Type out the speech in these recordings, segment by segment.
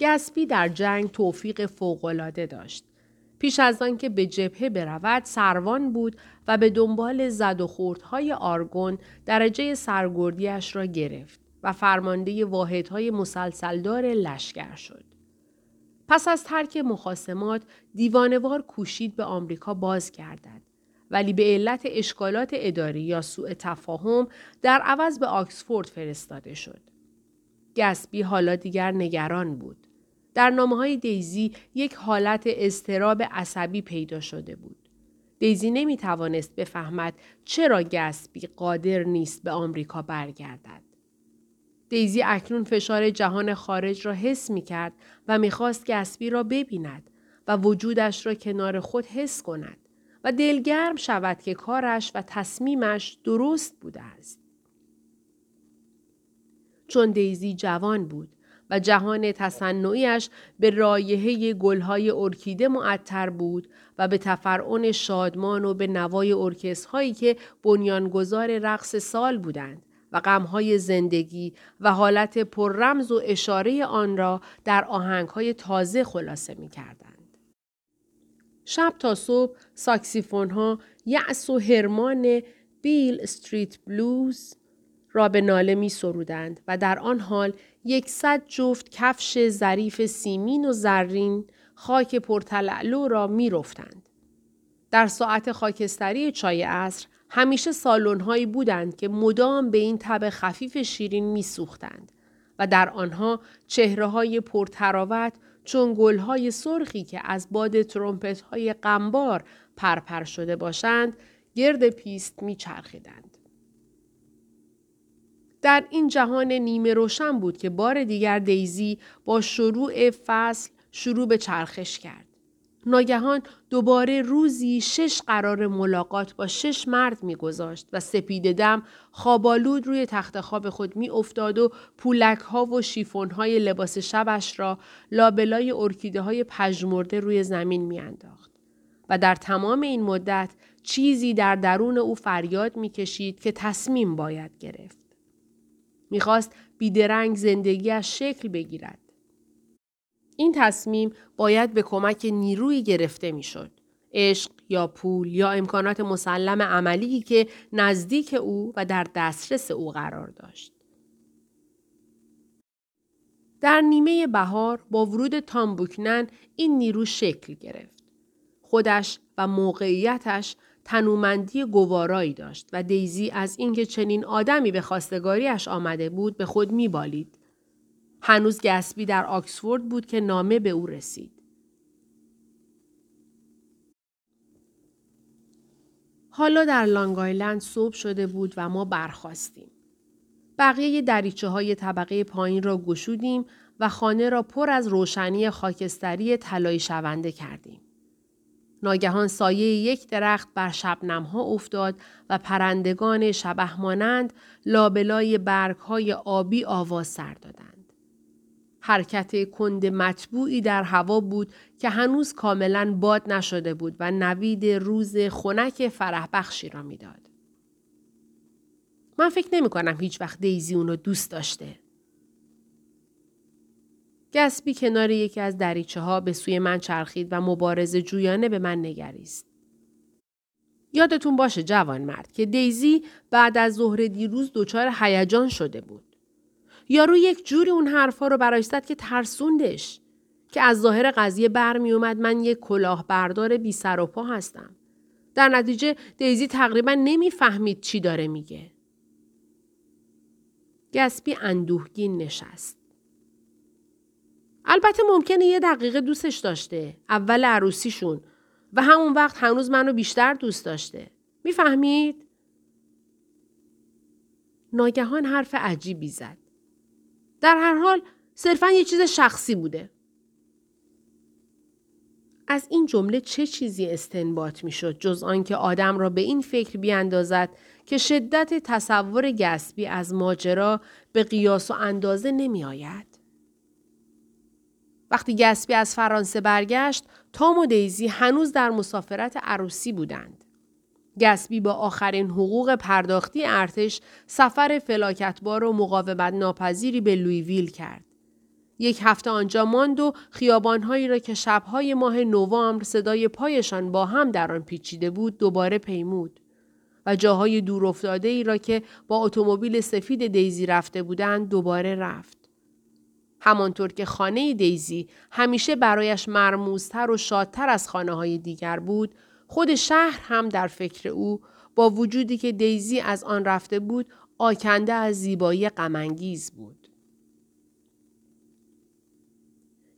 گسبی در جنگ توفیق فوقالعاده داشت. پیش از آنکه به جبهه برود سروان بود و به دنبال زد و خوردهای آرگون درجه سرگردیش را گرفت و فرمانده واحدهای مسلسلدار لشکر شد. پس از ترک مخاسمات دیوانوار کوشید به آمریکا باز گردد ولی به علت اشکالات اداری یا سوء تفاهم در عوض به آکسفورد فرستاده شد. گسبی حالا دیگر نگران بود. در نامه های دیزی یک حالت استراب عصبی پیدا شده بود. دیزی نمی توانست بفهمد چرا گسبی قادر نیست به آمریکا برگردد. دیزی اکنون فشار جهان خارج را حس می کرد و می‌خواست گسبی را ببیند و وجودش را کنار خود حس کند و دلگرم شود که کارش و تصمیمش درست بوده است. چون دیزی جوان بود و جهان تصنعیش به رایحه گلهای ارکیده معطر بود و به تفرعون شادمان و به نوای ارکسترهایی که بنیانگذار رقص سال بودند و غمهای زندگی و حالت پررمز و اشاره آن را در آهنگهای تازه خلاصه می کردند. شب تا صبح ساکسیفون ها یعص و هرمان بیل استریت بلوز را به ناله می سرودند و در آن حال یکصد جفت کفش ظریف سیمین و زرین خاک پرتلعلو را می رفتند. در ساعت خاکستری چای عصر همیشه سالن هایی بودند که مدام به این تب خفیف شیرین می سوختند و در آنها چهره های پرتراوت چون گل های سرخی که از باد ترومپت های قنبار پرپر شده باشند گرد پیست می چرخیدند. در این جهان نیمه روشن بود که بار دیگر دیزی با شروع فصل شروع به چرخش کرد. ناگهان دوباره روزی شش قرار ملاقات با شش مرد میگذاشت و سپید دم خوابالود روی تخت خواب خود می افتاد و پولک ها و شیفون های لباس شبش را لابلای ارکیده های پژمرده روی زمین میانداخت. و در تمام این مدت چیزی در درون او فریاد می‌کشید که تصمیم باید گرفت. می‌خواست بیدرنگ زندگیش شکل بگیرد. این تصمیم باید به کمک نیروی گرفته می‌شد. عشق یا پول یا امکانات مسلم عملی که نزدیک او و در دسترس او قرار داشت. در نیمه بهار با ورود تامبوکنن این نیرو شکل گرفت. خودش و موقعیتش تنومندی گوارایی داشت و دیزی از اینکه چنین آدمی به خواستگاریش آمده بود به خود میبالید. هنوز گسبی در آکسفورد بود که نامه به او رسید. حالا در لانگ آیلند صبح شده بود و ما برخواستیم. بقیه دریچه های طبقه پایین را گشودیم و خانه را پر از روشنی خاکستری طلایی شونده کردیم. ناگهان سایه یک درخت بر شبنم ها افتاد و پرندگان شبه مانند لابلای برگ های آبی آواز سر دادند. حرکت کند مطبوعی در هوا بود که هنوز کاملا باد نشده بود و نوید روز خنک فرح بخشی را می‌داد. من فکر نمی کنم هیچ وقت دیزی اونو دوست داشته. گسبی کنار یکی از دریچه ها به سوی من چرخید و مبارز جویانه به من نگریست. یادتون باشه جوان مرد که دیزی بعد از ظهر دیروز دچار هیجان شده بود. یارو یک جوری اون حرفا رو برای زد که ترسوندش که از ظاهر قضیه برمی اومد من یک کلاهبردار بی سر و پا هستم. در نتیجه دیزی تقریبا نمی‌فهمید چی داره میگه. گسبی اندوهگین نشست. البته ممکنه یه دقیقه دوستش داشته. اول عروسیشون. و همون وقت هنوز منو بیشتر دوست داشته. می‌فهمید؟ ناگهان حرف عجیبی زد. در هر حال صرفا یه چیز شخصی بوده. از این جمله چه چیزی استنباط می‌شد جز آنکه آدم را به این فکر بیاندازد که شدت تصور گسبی از ماجرا به قیاس و اندازه نمی آید؟ وقتی گسبی از فرانسه برگشت، تام و دیزی هنوز در مسافرت عروسی بودند. گسبی با آخرین حقوق پرداختی ارتش سفر فلاکتبار و مقاومت ناپذیری به لویویل کرد. یک هفته آنجا ماند و خیابانهایی را که شبهای ماه نوامبر صدای پایشان با هم در آن پیچیده بود دوباره پیمود و جاهای دور ای را که با اتومبیل سفید دیزی رفته بودند دوباره رفت. همانطور که خانه دیزی همیشه برایش مرموزتر و شادتر از خانه های دیگر بود، خود شهر هم در فکر او با وجودی که دیزی از آن رفته بود آکنده از زیبایی غمانگیز بود.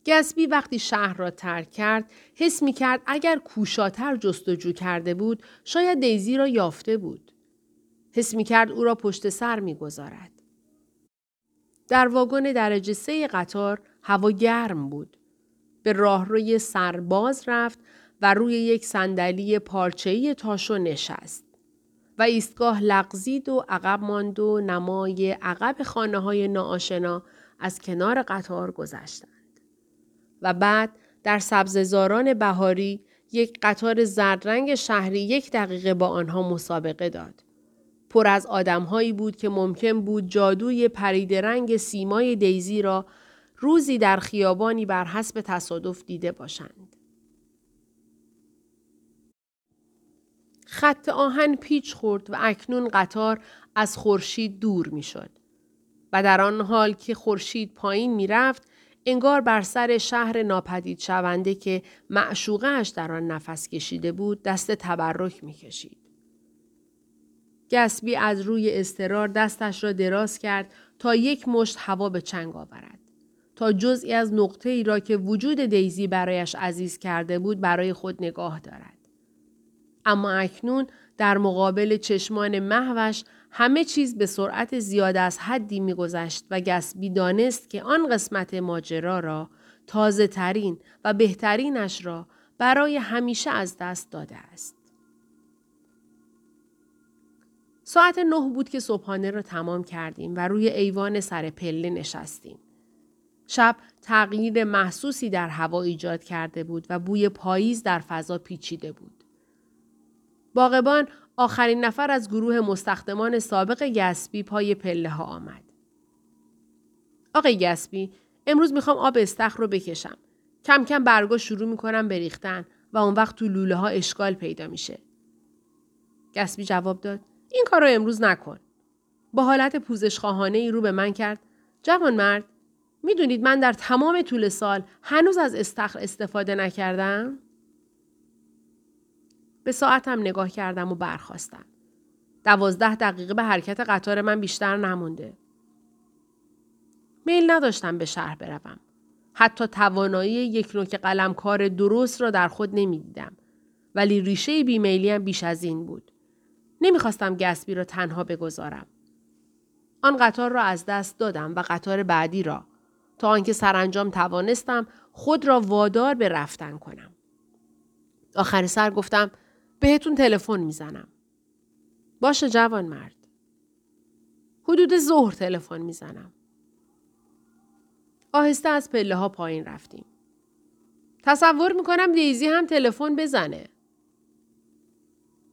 گسبی وقتی شهر را ترک کرد حس می کرد اگر کوشاتر جستجو کرده بود شاید دیزی را یافته بود. حس می کرد او را پشت سر می گذارد. در واگن درجه سه قطار هوا گرم بود. به راهروی سرباز رفت و روی یک صندلی پارچه‌ای تاشو نشست. و ایستگاه لغزید و عقب ماند و نمای عقب خانه های ناآشنا از کنار قطار گذشتند. و بعد در سبززاران بهاری یک قطار زردرنگ شهری یک دقیقه با آنها مسابقه داد. پر از آدمهایی بود که ممکن بود جادوی پرید رنگ سیمای دیزی را روزی در خیابانی بر حسب تصادف دیده باشند. خط آهن پیچ خورد و اکنون قطار از خورشید دور می‌شد و در آن حال که خورشید پایین می‌رفت انگار بر سر شهر ناپدید شونده که معشوقهش در آن نفس کشیده بود دست تبرک می‌کشید. گسبی از روی استرار دستش را دراز کرد تا یک مشت هوا به چنگ آورد. تا جزئی از نقطه ای را که وجود دیزی برایش عزیز کرده بود برای خود نگاه دارد. اما اکنون در مقابل چشمان محوش همه چیز به سرعت زیاد از حدی میگذشت و گسبی دانست که آن قسمت ماجرا را تازه ترین و بهترینش را برای همیشه از دست داده است. ساعت نه بود که صبحانه را تمام کردیم و روی ایوان سر پله نشستیم. شب تغییر محسوسی در هوا ایجاد کرده بود و بوی پاییز در فضا پیچیده بود. باغبان آخرین نفر از گروه مستخدمان سابق گسبی پای پله ها آمد. آقای گسبی امروز می‌خوام آب استخر رو بکشم. کم کم برگا شروع می‌کنم بریختن و اون وقت تو لوله ها اشکال پیدا میشه. گسبی جواب داد این کار رو امروز نکن. با حالت پوزش خواهانه ای رو به من کرد. جوان مرد می‌دونید من در تمام طول سال هنوز از استخر استفاده نکردم؟ به ساعتم نگاه کردم و برخواستم. دوازده دقیقه به حرکت قطار من بیشتر نمونده. میل نداشتم به شهر بروم. حتی توانایی یک نوک قلمکار درست را در خود نمی‌دیدم. ولی ریشه بیمیلی هم بیش از این بود. نمی‌خواستم گسبی را تنها بگذارم. آن قطار را از دست دادم و قطار بعدی را تا آنکه سرانجام توانستم خود را وادار به رفتن کنم. آخر سر گفتم بهتون تلفن می‌زنم. باشه جوان مرد. حدود ظهر تلفن می‌زنم. آهسته از پله ها پایین رفتیم. تصور می‌کنم دیزی هم تلفن بزنه.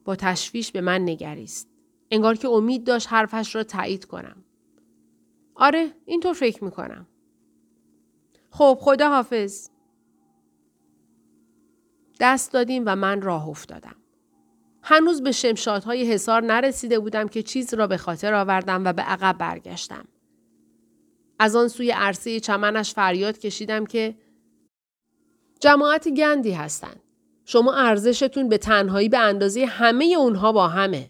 با تشویش به من نگریست. انگار که امید داشت حرفش را تایید کنم. آره اینطور فکر می‌کنم. خب خدا حافظ. دست دادیم و من راه افتادم. هنوز به شمشادهای حصار نرسیده بودم که چیز را به خاطر آوردم و به عقب برگشتم. از آن سوی عرصه چمنش فریاد کشیدم که جماعت گندی هستند. شما ارزشتون به تنهایی به اندازه همه اونها با همه.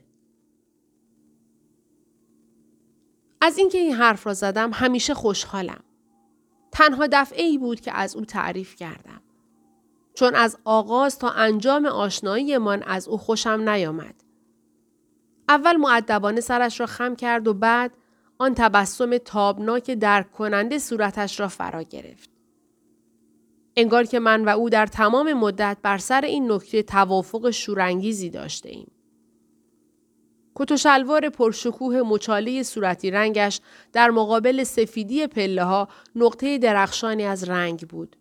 از اینکه این حرف را زدم همیشه خوشحالم. تنها دفعه ای بود که از او تعریف کردم. چون از آغاز تا انجام آشناییمان از او خوشم نیامد. اول معدبانه سرش را خم کرد و بعد آن تبسم تابناک درک کننده صورتش را فرا گرفت. انگار که من و او در تمام مدت بر سر این نکته توافق شورانگیزی داشته ایم. کت و شلوار پرشکوه مچاله صورتی رنگش در مقابل سفیدی پله ها نقطه درخشانی از رنگ بود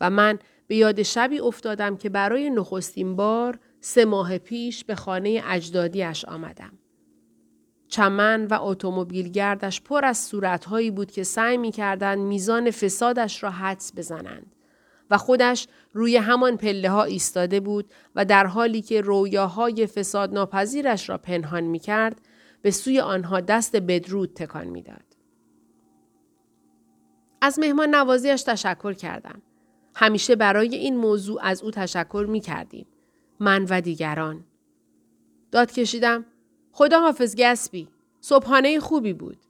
و من به یاد شبی افتادم که برای نخستین بار سه ماه پیش به خانه اجدادیش آمدم. چمن و اتومبیلگردش پر از صورتهایی بود که سعی می‌کردند میزان فسادش را حدس بزنند و خودش روی همان پله ها ایستاده بود و در حالی که رویاهای فساد ناپذیرش را پنهان می کرد به سوی آنها دست بدرود تکان می‌داد. از مهمان نوازیش تشکر کردم. همیشه برای این موضوع از او تشکر می کردیم. من و دیگران. داد کشیدم. خدا حافظ گسبی. صبحانه خوبی بود.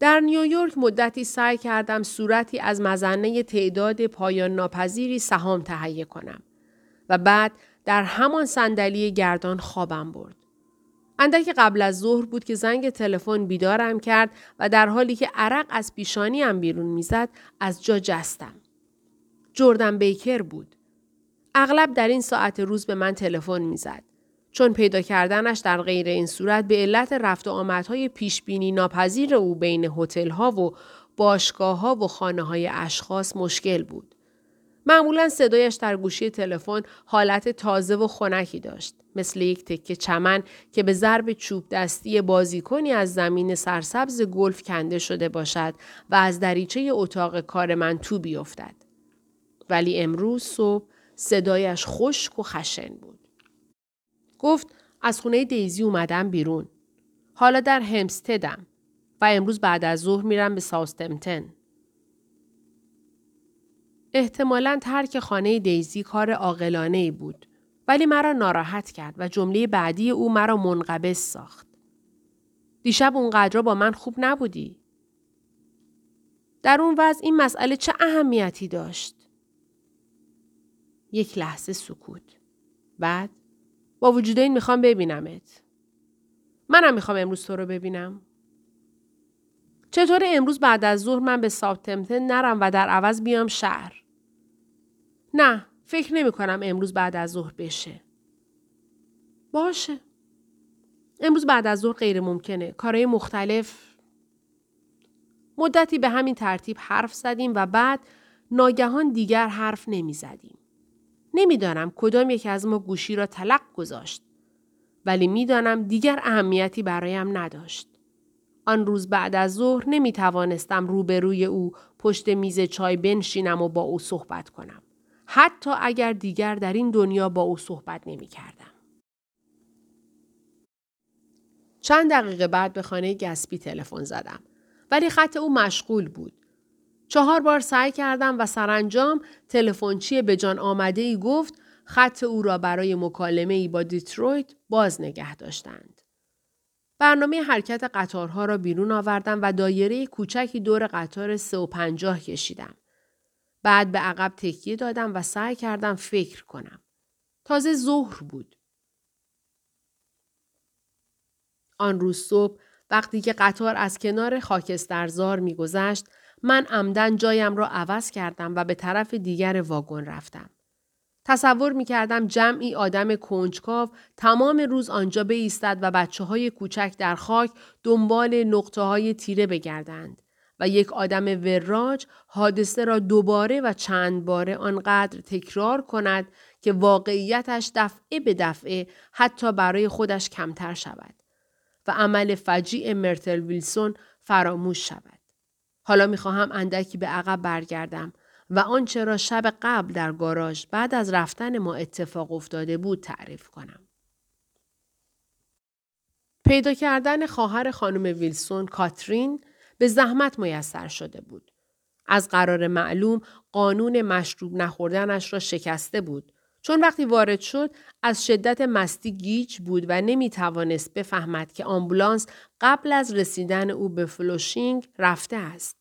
در نیویورک مدتی سعی کردم صورتی از مزنه تعداد پایان ناپذیری سهام تهیه کنم و بعد در همان صندلی گردان خوابم برد. اندک قبل از ظهر بود که زنگ تلفن بیدارم کرد و در حالی که عرق از پیشانیم بیرون می‌زد از جا جستم. جردن بیکر بود. اغلب در این ساعت روز به من تلفن می‌زد. چون پیدا کردنش در غیر این صورت به علت رفت و آمدهای پیشبینی ناپذیر او بین هتل‌ها و باشگاه ها و خانه های اشخاص مشکل بود. معمولا صدایش در گوشی تلفن حالت تازه و خنکی داشت مثل یک تکه چمن که به ضرب چوب دستی بازیکنی از زمین سرسبز گلف کنده شده باشد و از دریچه اتاق کار من تو بیفتد ولی امروز صبح صدایش خشک و خشن بود گفت از خونه دیزی اومدم بیرون حالا در همستدم و امروز بعد از ظهر میرم به ساوستمتن احتمالا ترک خانه دیزی کار عاقلانه ای بود ولی مرا ناراحت کرد و جمله بعدی او مرا منقبض ساخت. دیشب اونقدر با من خوب نبودی. در اون وضع این مسئله چه اهمیتی داشت؟ یک لحظه سکوت. بعد با وجود این می‌خوام ببینمت. منم می‌خوام امروز تو رو ببینم. چطور امروز بعد از ظهر من به ساوتمتن نرم و در عوض بیام شهر؟ نه فکر نمی کنم امروز بعد از ظهر بشه. باشه. امروز بعد از ظهر غیر ممکنه. کارهای مختلف مدتی به همین ترتیب حرف زدیم و بعد ناگهان دیگر حرف نمی زدیم. نمی‌دانم کدام یکی از ما گوشی را تلق گذاشت. ولی می‌دانم دیگر اهمیتی برایم نداشت. آن روز بعد از ظهر نمی توانستم روبروی او پشت میز چای بنشینم و با او صحبت کنم. حتی اگر دیگر در این دنیا با او صحبت نمی کردم. چند دقیقه بعد به خانه گسبی تلفن زدم ولی خط او مشغول بود. چهار بار سعی کردم و سرانجام تلفنچی به جان آمده ای گفت خط او را برای مکالمه ای با دیترویت باز نگه داشتند. برنامه حرکت قطارها را بیرون آوردم و دایره کوچکی دور قطار 350 کشیدم. بعد به عقب تکیه دادم و سعی کردم فکر کنم. تازه ظهر بود. آن روز صبح وقتی که قطار از کنار خاکسترزار میگذشت من عمدن جایم را عوض کردم و به طرف دیگر واگن رفتم. تصور می کردم جمعی آدم کنجکاو تمام روز آنجا بایستد و بچه های کوچک در خاک دنبال نقطه های تیره بگردند. و یک آدم وراج حادثه را دوباره و چند باره آنقدر تکرار کند که واقعیتش دفعه به دفعه حتی برای خودش کمتر شود و عمل فجیع مرتل ویلسون فراموش شود. حالا می‌خواهم اندکی به عقب برگردم و آنچه را شب قبل در گاراژ بعد از رفتن ما اتفاق افتاده بود تعریف کنم. پیدا کردن خواهر خانم ویلسون کاترین به زحمت میسر شده بود. از قرار معلوم قانون مشروب نخوردنش را شکسته بود. چون وقتی وارد شد از شدت مستی گیج بود و نمی توانست بفهمد که آمبولانس قبل از رسیدن او به فلوشینگ رفته است.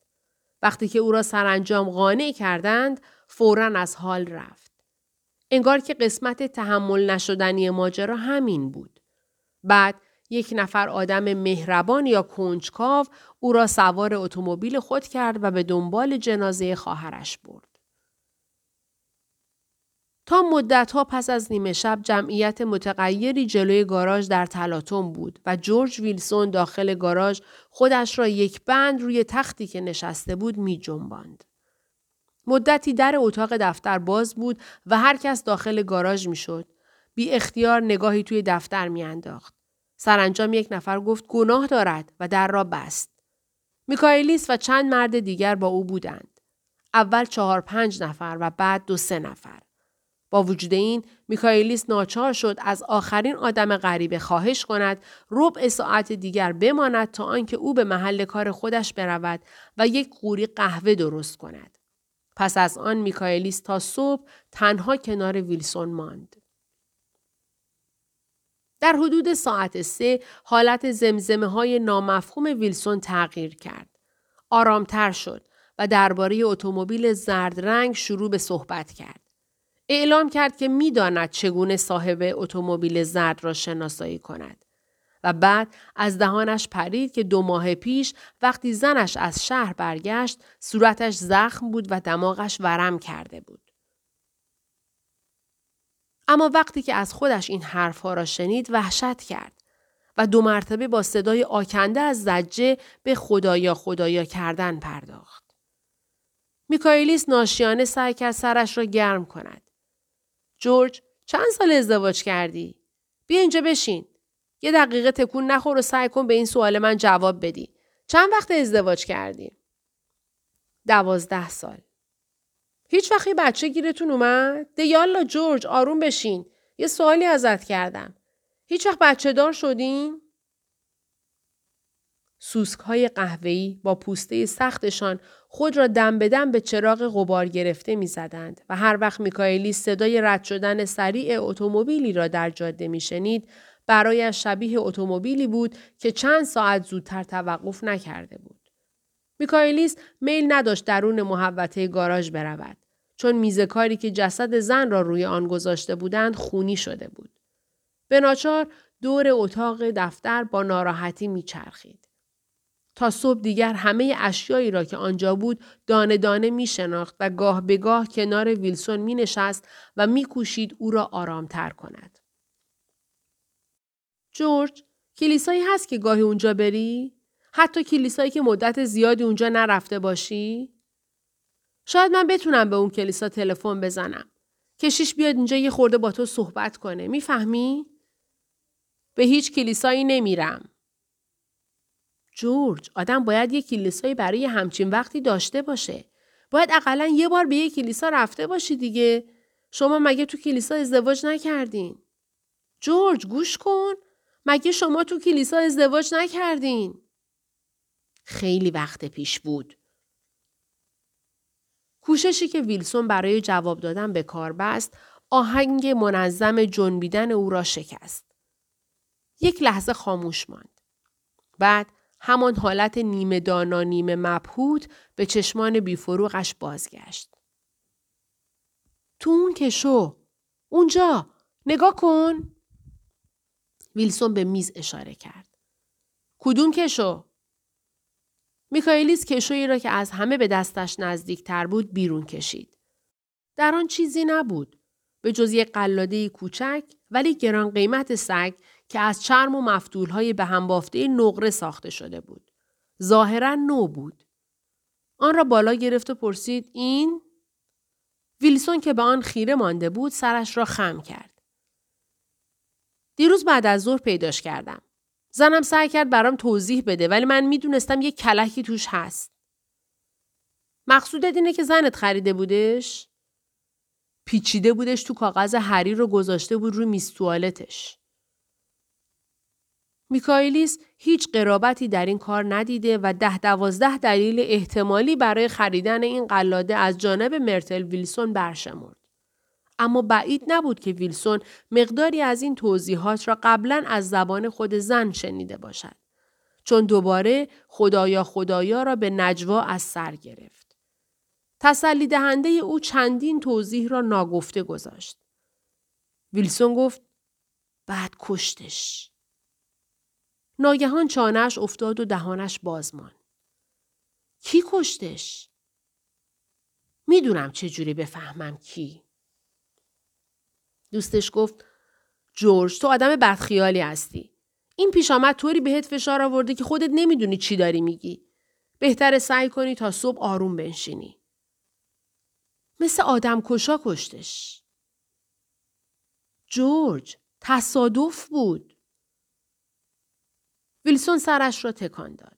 وقتی که او را سرانجام قانع کردند فورا از حال رفت. انگار که قسمت تحمل نشدنی ماجرا همین بود. بعد یک نفر آدم مهربان یا کنجکاو او را سوار اتومبیل خود کرد و به دنبال جنازه خواهرش برد. تا مدتها پس از نیمه شب جمعیت متغیری جلوی گاراژ در تلاطم بود و جورج ویلسون داخل گاراژ خودش را یک بند روی تختی که نشسته بود می جنباند. مدتی در اتاق دفتر باز بود و هر کس داخل گاراژ می شد. بی اختیار نگاهی توی دفتر میانداخت. سرانجام یک نفر گفت گناه دارد و در را بست. میکایلیس و چند مرد دیگر با او بودند. اول چهار پنج نفر و بعد دو سه نفر. با وجود این میکایلیس ناچار شد از آخرین آدم غریبه خواهش کند ربع ساعت دیگر بماند تا آنکه او به محل کار خودش برود و یک قوری قهوه درست کند. پس از آن میکایلیس تا صبح تنها کنار ویلسون ماند. در حدود ساعت سه حالت زمزمه های نامفهوم ویلسون تغییر کرد. آرامتر شد و درباره اتومبیل زرد رنگ شروع به صحبت کرد. اعلام کرد که می‌داند چگونه صاحب اتومبیل زرد را شناسایی کند. و بعد از دهانش پرید که دو ماه پیش وقتی زنش از شهر برگشت صورتش زخم بود و دماغش ورم کرده بود. اما وقتی که از خودش این حرفها را شنید وحشت کرد و دو مرتبه با صدای آکنده از زجه به خدایا خدایا کردن پرداخت. میکایلیس ناشیانه سعی کرد سرش را گرم کند. جورج چند سال ازدواج کردی؟ بیا اینجا بشین. یه دقیقه تکون نخور و سعی کن به این سوال من جواب بدی. چند وقت ازدواج کردی؟ دوازده سال. هیچ وقتی بچه گیرتون اومد؟ ده یالا جورج آروم بشین. یه سوالی ازت کردم. هیچ وقت بچه دار شدین؟ سوسک های قهوه‌ای با پوسته سختشان خود را دم به دم به چراغ غبار گرفته می زدند و هر وقت میکائیلی صدای رد شدن سریع اتومبیلی را در جاده می شنید برایش شبیه اتومبیلی بود که چند ساعت زودتر توقف نکرده بود. میکائیلیس میل نداشت درون محوطه گاراژ برود چون میز کاری که جسد زن را روی آن گذاشته بودند خونی شده بود. به دور اتاق دفتر با ناراحتی میچرخید. تا صبح دیگر همه اشیایی را که آنجا بود دانه دانه می شناخت و گاه به گاه کنار ویلسون می نشست و می کوشید او را آرامتر کند. جورج، کلیسایی هست که گاهی اونجا بری؟ حتی کلیسایی که مدت زیادی اونجا نرفته باشی؟ شاید من بتونم به اون کلیسا تلفن بزنم. کشیش بیاد اینجا یه خورده با تو صحبت کنه. می‌فهمی؟ به هیچ کلیسایی نمیرم. جورج، آدم باید یه کلیسایی برای همچین وقتی داشته باشه. باید اقلا یه بار به یه کلیسا رفته باشی دیگه. شما مگه تو کلیسا ازدواج نکردین؟ جورج گوش کن. مگه شما تو کلیسا ازدواج نکردین؟ خیلی وقت پیش بود. کوششی که ویلسون برای جواب دادن به کار بست آهنگ منظم جنبیدن او را شکست. یک لحظه خاموش ماند. بعد همان حالت نیمه دانا نیمه مبهوت به چشمان بیفروغش بازگشت. تو اون کشو. اونجا. نگاه کن. ویلسون به میز اشاره کرد. کدوم کشو؟ میکایلیس کشویی را که از همه به دستش نزدیکتر بود بیرون کشید. در آن چیزی نبود. به جز یک قلاده کوچک ولی گران قیمت سگ که از چرم و مفتولهای به هم بافته نقره ساخته شده بود. ظاهرا نو بود. آن را بالا گرفت و پرسید این؟ ویلسون که به آن خیره مانده بود سرش را خم کرد. دیروز بعد از ظهر پیداش کردم. زنم سعی کرد برام توضیح بده ولی من می‌دونستم یه کلکی توش هست. مقصودت اینه که زنت خریده بودش؟ پیچیده بودش تو کاغذ حریر رو گذاشته بود روی میز میکایلیس هیچ قرابتی در این کار ندیده و ده دوازده دلیل احتمالی برای خریدن این قلاده از جانب مرتل ویلسون برشمرد. اما بعید نبود که ویلسون مقداری از این توضیحات را قبلا از زبان خود زن شنیده باشد. چون دوباره خدایا خدایا را به نجوا از سر گرفت. تسلی دهنده او چندین توضیح را ناگفته گذاشت. ویلسون گفت بعد کشتش. ناگهان چانهش افتاد و دهانش بازمان. کی کشتش؟ می‌دونم چجوری بفهمم کی. دوستش گفت جورج تو آدم بدخیالی هستی. این پیش آمد طوری بهت فشار آورده که خودت نمی‌دونی چی داری میگی. بهتر سعی کنی تا صبح آروم بنشینی. مثل آدم کشا کشتش. جورج تصادف بود. ویلسون سرش را تکان داد.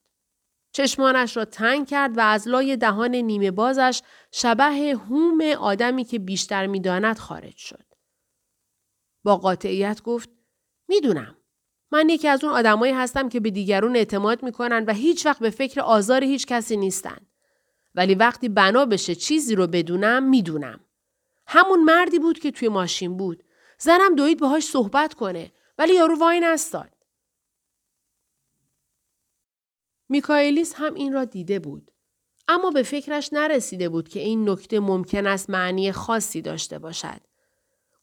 چشمانش را تنگ کرد و از لای دهان نیمه بازش شبه هوم آدمی که بیشتر می‌داند خارج شد. با قاطعیت گفت می‌دونم. من یکی از اون آدمایی هستم که به دیگرون اعتماد می‌کنن و هیچ وقت به فکر آزار هیچ کسی نیستن. ولی وقتی بنا بشه چیزی رو بدونم می‌دونم. همون مردی بود که توی ماشین بود. زنم دوید باهاش صحبت کنه ولی یارو وای نستاد. میکائیلیس هم این را دیده بود. اما به فکرش نرسیده بود که این نکته ممکن است معنی خاصی داشته باشد.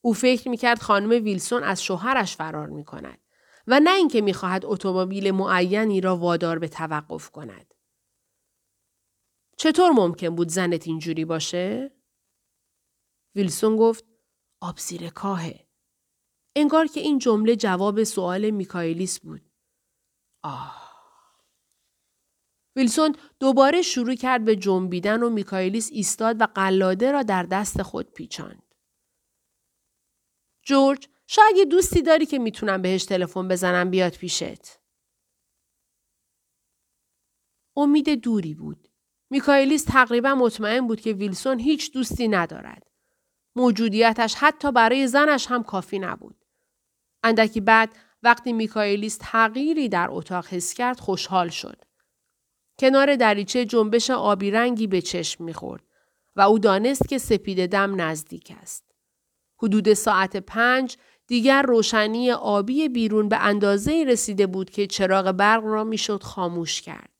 او فکر می‌کرد خانم ویلسون از شوهرش فرار می کند و نه اینکه می‌خواهد اتومبیل معینی را وادار به توقف کند. چطور ممکن بود زنت اینجوری باشه؟ ویلسون گفت آب زیر کاهه. انگار که این جمله جواب سوال میکایلیس بود. آه. ویلسون دوباره شروع کرد به جنبیدن و میکایلیس ایستاد و قلاده را در دست خود پیچاند. جورج شاید یه دوستی داری که می‌تونم بهش تلفن بزنم بیاد پیشت. امید دوری بود. میکایلیس تقریبا مطمئن بود که ویلسون هیچ دوستی ندارد. موجودیتش حتی برای زنش هم کافی نبود. اندکی بعد وقتی میکایلیس تغییری در اتاق حس کرد خوشحال شد. کنار دریچه جنبش آبی رنگی به چشم می‌خورد و او دانست که سپید دم نزدیک است. حدود ساعت پنج دیگر روشنی آبی بیرون به اندازه رسیده بود که چراغ برق را می‌شد خاموش کرد.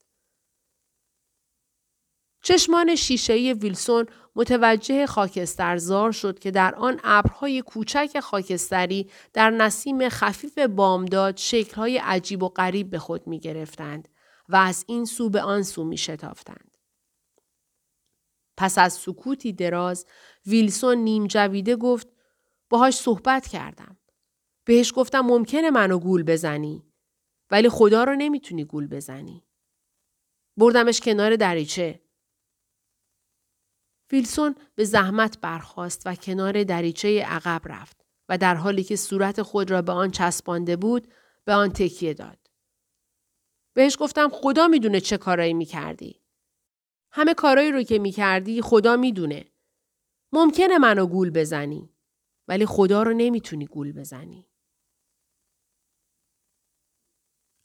چشمان شیشه‌ای ویلسون متوجه خاکسترزار شد که در آن ابرهای کوچک خاکستری در نسیم خفیف بامداد شکلهای عجیب و غریب به خود می گرفتند و از این سو به آن سو می شتافتند. پس از سکوتی دراز ویلسون نیم جویده گفت باهاش صحبت کردم. بهش گفتم ممکنه منو گول بزنی ولی خدا رو نمی‌تونی گول بزنی. بردمش کنار دریچه. ویلسون به زحمت برخاست و کنار دریچه عقب رفت و در حالی که صورت خود را به آن چسبانده بود به آن تکیه داد. بهش گفتم خدا می‌دونه چه کارایی می‌کردی. همه کارایی رو که می‌کردی خدا می‌دونه. ممکنه منو گول بزنی. ولی خدا رو نمی‌تونی گول بزنی.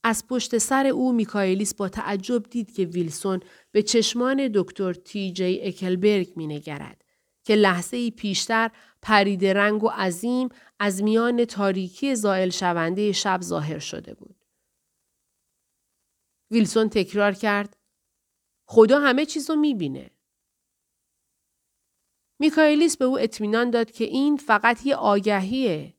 از پشت سر او میکایلیس با تعجب دید که ویلسون به چشمان دکتر تی جی اکلبرگ مینگرد که لحظه ای پیشتر پرید رنگ و عظیم از میان تاریکی زائل شونده شب ظاهر شده بود. ویلسون تکرار کرد خدا همه چیز رو می‌بینه. میکایلیس به او اطمینان داد که این فقط یه آگهیه.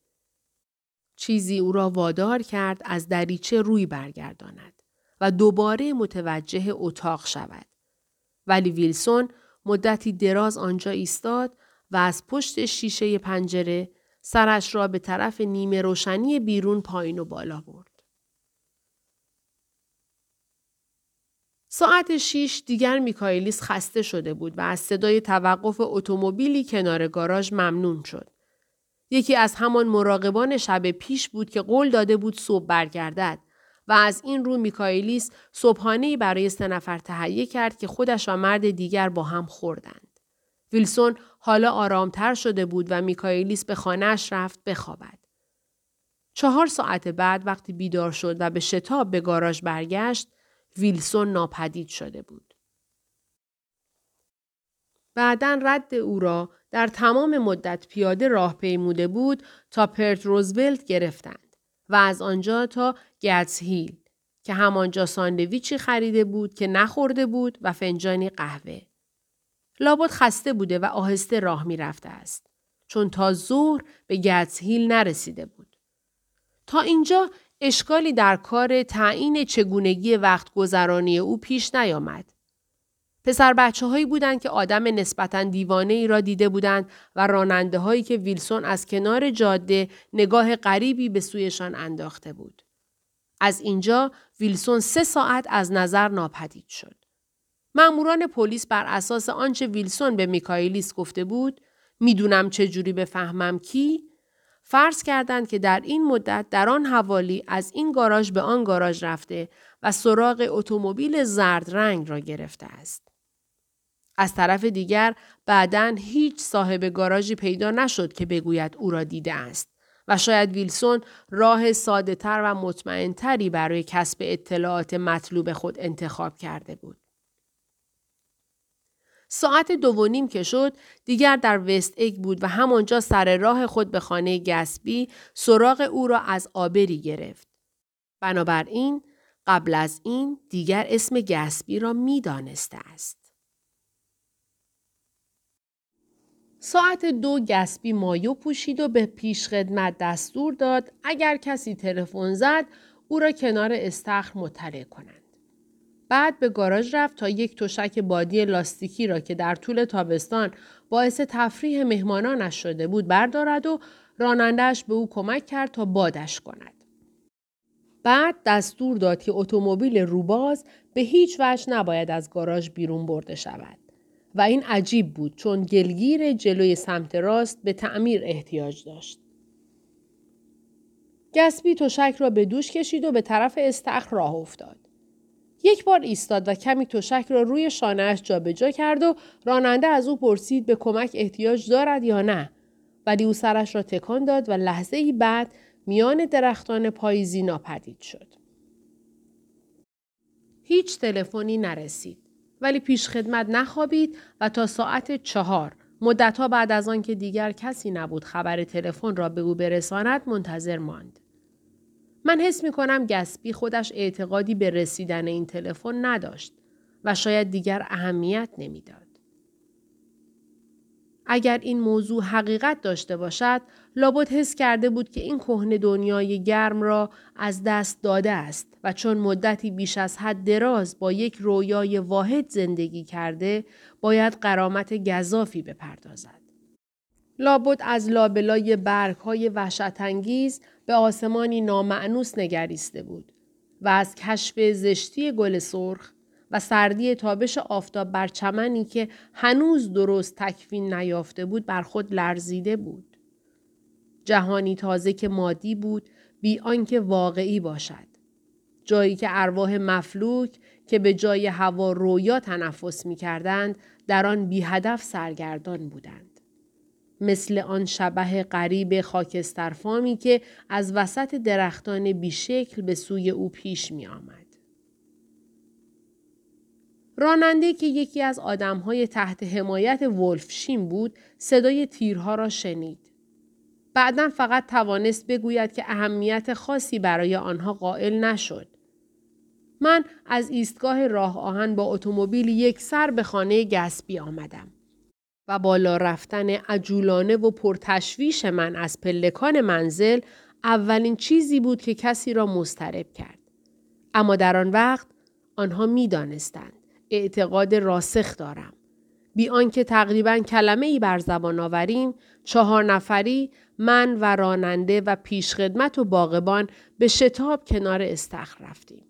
چیزی او را وادار کرد از دریچه روی برگرداند و دوباره متوجه اتاق شود. ولی ویلسون مدتی دراز آنجا ایستاد و از پشت شیشه پنجره سرش را به طرف نیمه روشنی بیرون پایین و بالا برد. ساعت شیش دیگر میکایلیس خسته شده بود و از صدای توقف اتومبیلی کنار گاراژ ممنون شد. یکی از همان مراقبان شب پیش بود که قول داده بود صبح برگردد و از این رو میکایلیس صبحانه برای سه نفر تهیه کرد که خودش و مرد دیگر با هم خوردند. ویلسون حالا آرامتر شده بود و میکایلیس به خانهش رفت بخوابد. چهار ساعت بعد وقتی بیدار شد و به شتاب به گاراژ برگشت ویلسون ناپدید شده بود. بعدا رد او را در تمام مدت پیاده راه پیموده بود تا پرت روزولت گرفتند و از آنجا تا گتس هیل که همانجا ساندویچی خریده بود که نخورده بود و فنجانی قهوه. لابد خسته بوده و آهسته راه می رفته است چون تا ظهر به گتس هیل نرسیده بود. تا اینجا اشکالی در کار تعیین چگونگی وقت گذرانی او پیش نیامد. پسر بچه هایی بودند که آدم نسبتا دیوانه ای را دیده بودند و راننده هایی که ویلسون از کنار جاده نگاه غریبی به سویشان انداخته بود. از اینجا ویلسون سه ساعت از نظر ناپدید شد. ماموران پلیس بر اساس آنچه ویلسون به میکایلیس گفته بود می‌دونم چه جوری بفهمم کی فرض کردند که در این مدت در آن حوالی از این گاراژ به آن گاراژ رفته و سراغ اتومبیل زرد رنگ را گرفته است. از طرف دیگر بعدا هیچ صاحب گاراژی پیدا نشد که بگوید او را دیده است و شاید ویلسون راه ساده تر و مطمئن تری برای کسب اطلاعات مطلوب خود انتخاب کرده بود. ساعت دو نیم که شد دیگر در وست ایگ بود و همانجا سر راه خود به خانه گسبی سراغ او را از آبری گرفت. بنابراین قبل از این دیگر اسم گسبی را می دانسته است. ساعت دو گسبی مایو پوشید و به پیشخدمت دستور داد اگر کسی تلفن زد او را کنار استخر مطلع کنند. بعد به گاراژ رفت تا یک تشک بادی لاستیکی را که در طول تابستان باعث تفریح مهمانانش شده بود بردارد و رانندهش به او کمک کرد تا بادش کند. بعد دستور داد که اتومبیل روباز به هیچ وجه نباید از گاراژ بیرون برده شود. و این عجیب بود چون گلگیر جلوی سمت راست به تعمیر احتیاج داشت. گسبی تشک را به دوش کشید و به طرف استخر راه افتاد. یک بار ایستاد و کمی تشک را روی شانهاش جابجا کرد و راننده از او پرسید به کمک احتیاج دارد یا نه. ولی او سرش را تکان داد و لحظه ای بعد میان درختان پاییزی ناپدید شد. هیچ تلفنی نرسید. ولی پیش خدمت نخوابید و تا ساعت چهار مدتها بعد از آنکه دیگر کسی نبود خبر تلفن را به او برساند منتظر ماند. من حس می کنم گسبی خودش اعتقادی به رسیدن این تلفن نداشت و شاید دیگر اهمیت نمی‌داد. اگر این موضوع حقیقت داشته باشد، لابد حس کرده بود که این کهنه دنیای گرم را از دست داده است و چون مدتی بیش از حد دراز با یک رویای واحد زندگی کرده، باید قرامت گذافی بپردازد. لابد از لابلای برگ های وحشتانگیز به آسمانی نامعنوس نگریسته بود و از کشف زشتی گل سرخ و سردی تابش آفتاب بر چمنی که هنوز درست تکفین نیافته بود بر خود لرزیده بود. جهانی تازه که مادی بود بی آنکه واقعی باشد. جایی که ارواح مفلوک که به جای هوا رویا تنفس می کردند در آن بی هدف سرگردان بودند. مثل آن شبه غریب خاکسترفامی که از وسط درختان بیشکل به سوی او پیش می آمد. راننده که یکی از آدمهای تحت حمایت ولفشین بود صدای تیرها را شنید. بعدا فقط توانست بگوید که اهمیت خاصی برای آنها قائل نشد. من از ایستگاه راه آهن با اتومبیل یک سر به خانه گسبی آمدم. و بالا رفتن عجولانه و پرتشویش من از پلکان منزل اولین چیزی بود که کسی را مسترب کرد. اما در آن وقت آنها می دانستند. اعتقاد راسخ دارم. بی آنکه تقریبا کلمه ای بر زبان آوریم چهار نفری من و راننده و پیشخدمت و باغبان به شتاب کنار استخر رفتیم.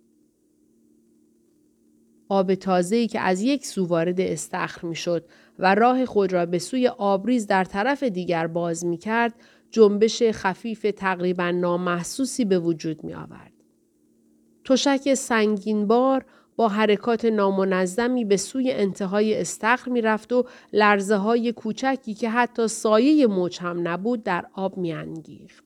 آب تازه‌ای که از یک سو وارد استخر می‌شد و راه خود را به سوی آبریز در طرف دیگر باز می کرد جنبش خفیف تقریبا نامحسوسی به وجود می آورد. تشک سنگینبار با حرکات نامنظمی به سوی انتهای استخر می رفت و لرزه های کوچکی که حتی سایه موج هم نبود در آب می انگیخت.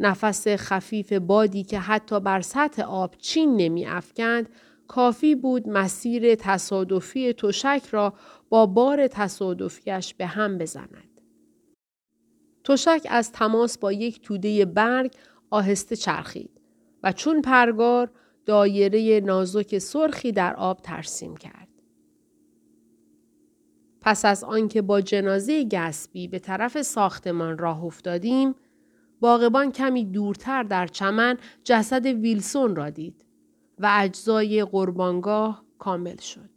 نفس خفیف بادی که حتی بر سطح آب چین نمی افکند کافی بود مسیر تصادفی تشک را با بار تصادفیش به هم بزند. تشک از تماس با یک توده برگ آهسته چرخید و چون پرگار دایره نازک سرخی در آب ترسیم کرد. پس از آنکه با جنازه گسبی به طرف ساختمان راه افتادیم، باغبان کمی دورتر در چمن جسد ویلسون را دید و اجزای قربانگاه کامل شد.